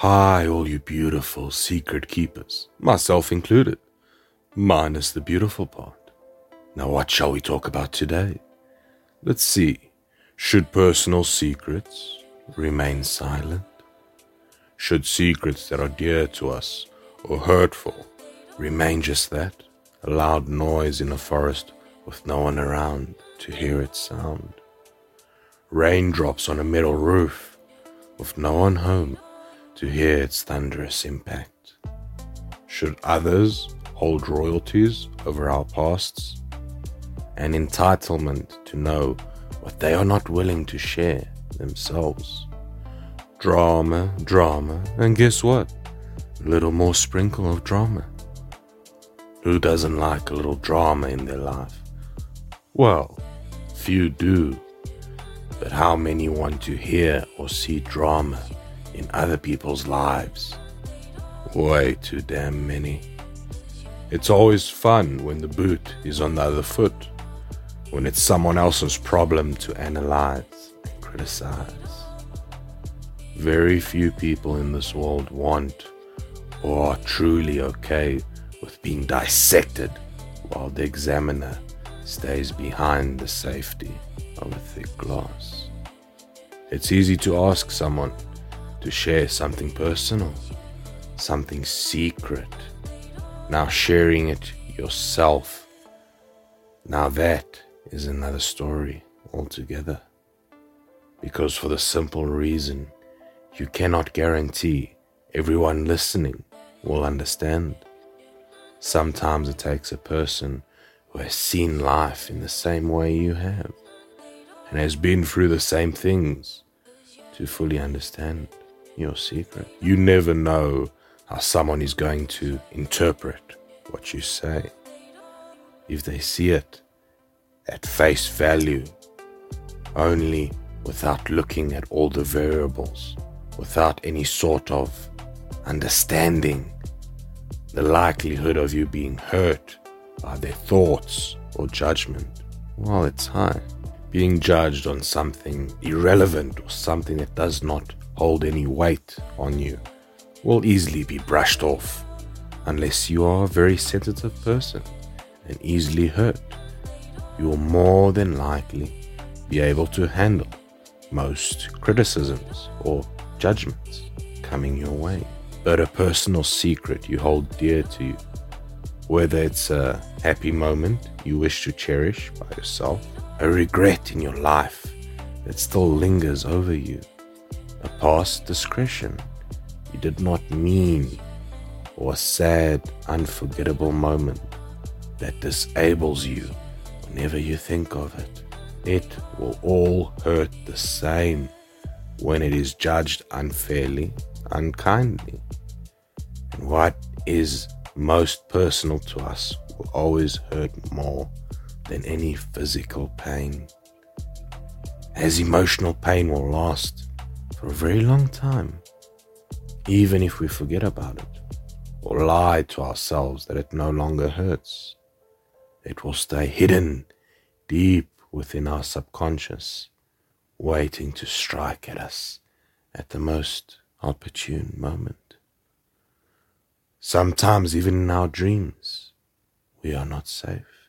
Hi, all you beautiful secret keepers, myself included, minus the beautiful part. Now, what shall we talk about today? Let's see. Should personal secrets remain silent? Should secrets that are dear to us or hurtful remain just that? A loud noise in a forest with no one around to hear its sound. Raindrops on a metal roof with no one home to hear its thunderous impact. Should others hold royalties over our pasts? An entitlement to know what they are not willing to share themselves. Drama, drama, and guess what? A little more sprinkle of drama. Who doesn't like a little drama in their life? Well, few do. But how many want to hear or see drama in other people's lives. Way too damn many. It's always fun when the boot is on the other foot, when it's someone else's problem to analyze and criticize. Very few people in this world want or are truly okay with being dissected while the examiner stays behind the safety of a thick glass. It's easy to ask someone to share something personal, something secret. Now sharing it yourself. Now that is another story altogether. Because for the simple reason, you cannot guarantee everyone listening will understand. Sometimes it takes a person who has seen life in the same way you have and has been through the same things to fully understand your secret. You never know how someone is going to interpret what you say. If they see it at face value, only without looking at all the variables, without any sort of understanding the likelihood of you being hurt by their thoughts or judgment, well, it's high. Being judged on something irrelevant or something that does not hold any weight on you will easily be brushed off unless you are a very sensitive person and easily hurt. You will more than likely be able to handle most criticisms or judgments coming your way. But a personal secret you hold dear to you, whether it's a happy moment you wish to cherish by yourself, a regret in your life that still lingers over you, a past discretion you did not mean, or a sad, unforgettable moment that disables you whenever you think of it. It will all hurt the same when it is judged unfairly, unkindly. And what is most personal to us will always hurt more than any physical pain. As emotional pain will last for a very long time, even if we forget about it or lie to ourselves that it no longer hurts. It will stay hidden deep within our subconscious, waiting to strike at us at the most opportune moment. Sometimes, even in our dreams, we are not safe.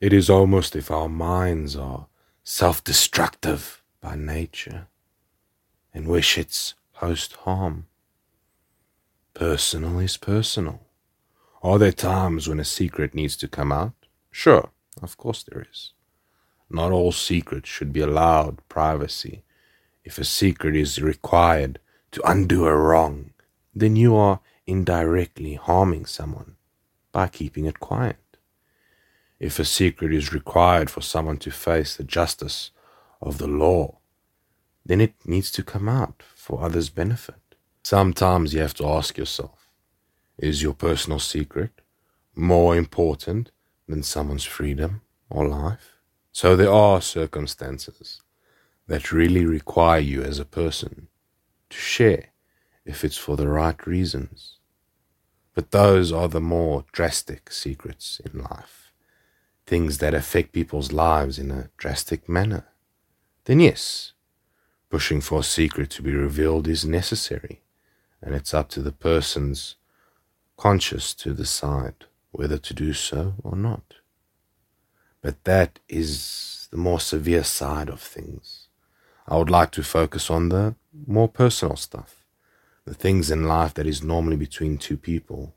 It is almost if our minds are self destructive by nature and wish its host harm. Personal is personal. Are there times when a secret needs to come out? Sure, of course there is. Not all secrets should be allowed privacy. If a secret is required to undo a wrong, then you are indirectly harming someone by keeping it quiet. If a secret is required for someone to face the justice of the law, then it needs to come out for others' benefit. Sometimes you have to ask yourself is your personal secret more important than someone's freedom or life? So there are circumstances that really require you as a person to share if it's for the right reasons. But those are the more drastic secrets in life, things that affect people's lives in a drastic manner. Then, yes, Pushing for a secret to be revealed is necessary and it's up to the person's conscious to decide whether to do so or not. But that is the more severe side of things. I would like to focus on the more personal stuff, the things in life that is normally between two people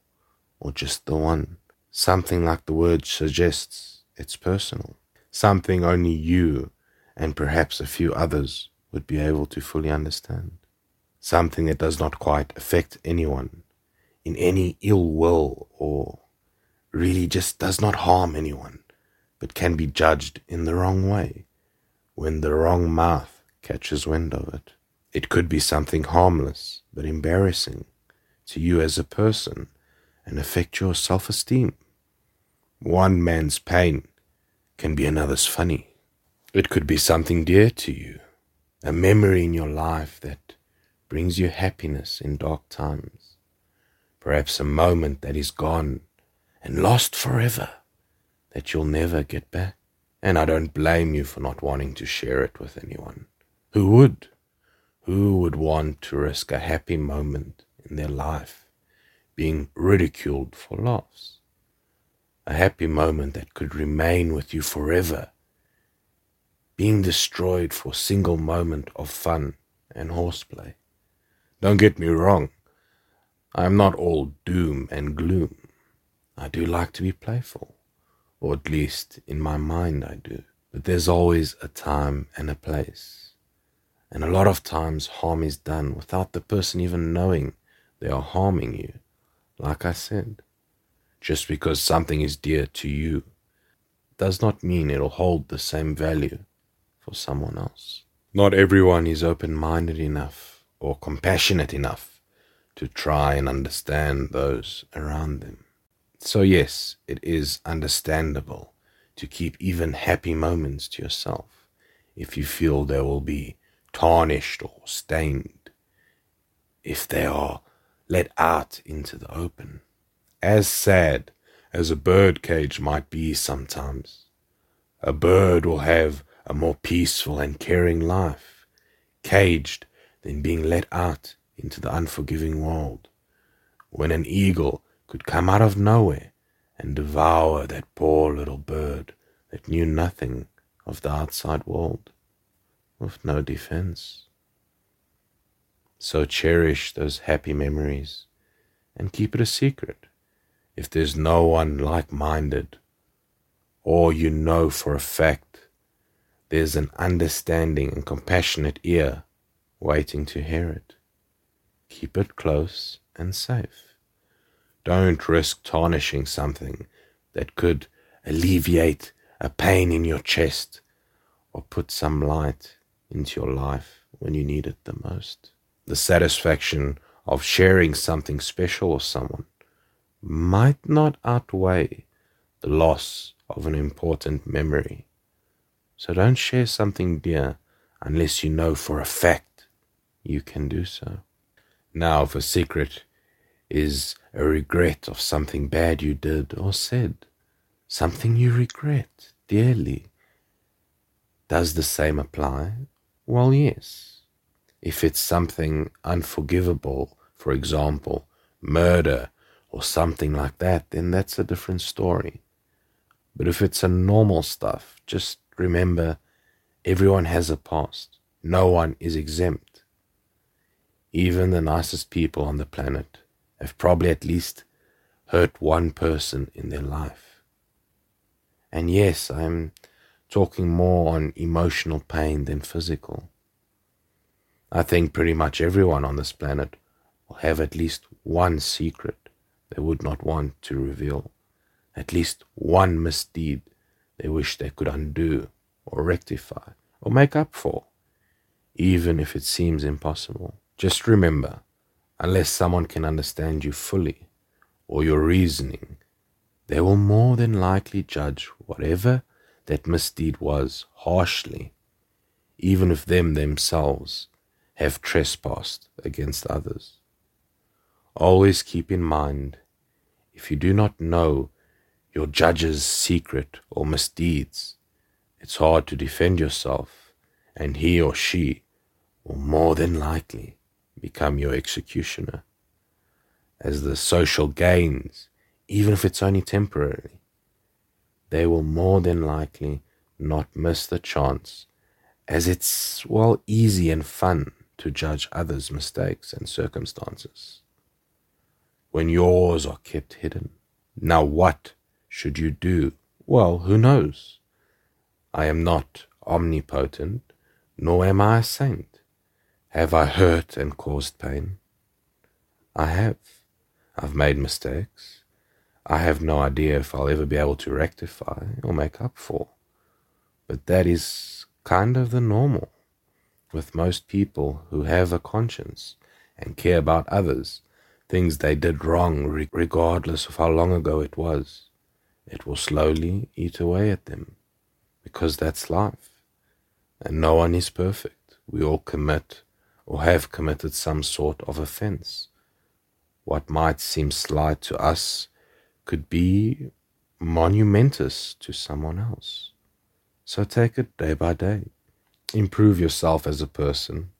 or just the one. Something like the word suggests it's personal, something only you and perhaps a few others would be able to fully understand, something that does not quite affect anyone in any ill will or really just does not harm anyone, but can be judged in the wrong way when the wrong mouth catches wind of it. It could be something harmless but embarrassing to you as a person and affect your self esteem. One man's pain can be another's funny. It could be something dear to you, a memory in your life that brings you happiness in dark times. Perhaps a moment that is gone and lost forever that you'll never get back. And I don't blame you for not wanting to share it with anyone. Who would? Who would want to risk a happy moment in their life being ridiculed for laughs? A happy moment that could remain with you forever, being destroyed for a single moment of fun and horseplay. Don't get me wrong, I am not all doom and gloom. I do like to be playful, or at least in my mind I do. But there's always a time and a place. And a lot of times harm is done without the person even knowing they are harming you. Like I said, just because something is dear to you does not mean it'll hold the same value for someone else. Not everyone is open minded enough or compassionate enough to try and understand those around them. So, yes, it is understandable to keep even happy moments to yourself if you feel they will be tarnished or stained, if they are let out into the open. As sad as a bird cage might be sometimes, a bird will have a more peaceful and caring life, caged than being let out into the unforgiving world. When an eagle could come out of nowhere and devour that poor little bird that knew nothing of the outside world, with no defense. So cherish those happy memories and keep it a secret if there's no one like minded, or you know for a fact there's an understanding and compassionate ear waiting to hear it. Keep it close and safe. Don't risk tarnishing something that could alleviate a pain in your chest or put some light into your life when you need it the most. The satisfaction of sharing something special with someone might not outweigh the loss of an important memory. So don't share something dear unless you know for a fact you can do so. Now, if a secret is a regret of something bad you did or said, something you regret dearly. Does the same apply? Well, yes. If it's something unforgivable, for example, murder or something like that, then that's a different story. But if it's a normal stuff, just remember everyone has a past. No one is exempt. Even the nicest people on the planet have probably at least hurt one person in their life. And yes, I'm talking more on emotional pain than physical. I think pretty much everyone on this planet will have at least one secret they would not want to reveal, at least one misdeed they wish they could undo or rectify or make up for, even if it seems impossible. Just remember unless someone can understand you fully or your reasoning, they will more than likely judge whatever that misdeed was harshly, even if them themselves have trespassed against others. Always keep in mind if you do not know your judge's secret or misdeeds, it's hard to defend yourself, and he or she will more than likely become your executioner. as the social gains, even if it's only temporary, they will more than likely not miss the chance, as it's, well, easy and fun to judge others' mistakes and circumstances. When yours are kept hidden, now what should you do? Well, who knows? I am not omnipotent, nor am I a saint. Have I hurt and caused pain? I have. I've made mistakes. I have no idea if I'll ever be able to rectify or make up for. But that is kind of the normal with most people who have a conscience and care about others, things they did wrong, regardless of how long ago it was. It will slowly eat away at them because that's life. And no one is perfect. We all commit or have committed some sort of offense. What might seem slight to us could be monumentous to someone else. So take it day by day. Improve yourself as a person,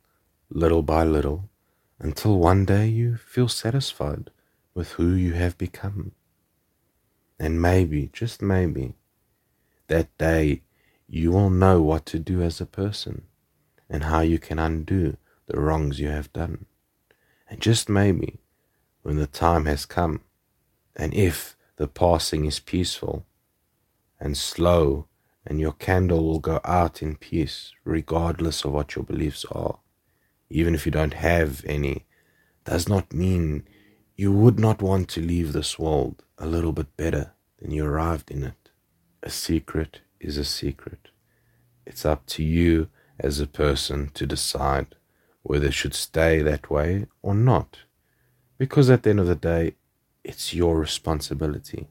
little by little, until one day you feel satisfied with who you have become. And maybe, just maybe, that day you will know what to do as a person and how you can undo the wrongs you have done. And just maybe, when the time has come, and if the passing is peaceful and slow, and your candle will go out in peace, regardless of what your beliefs are, even if you don't have any, does not mean you would not want to leave this world a little bit better than you arrived in it. A secret is a secret. It's up to you as a person to decide whether it should stay that way or not. Because at the end of the day, it's your responsibility.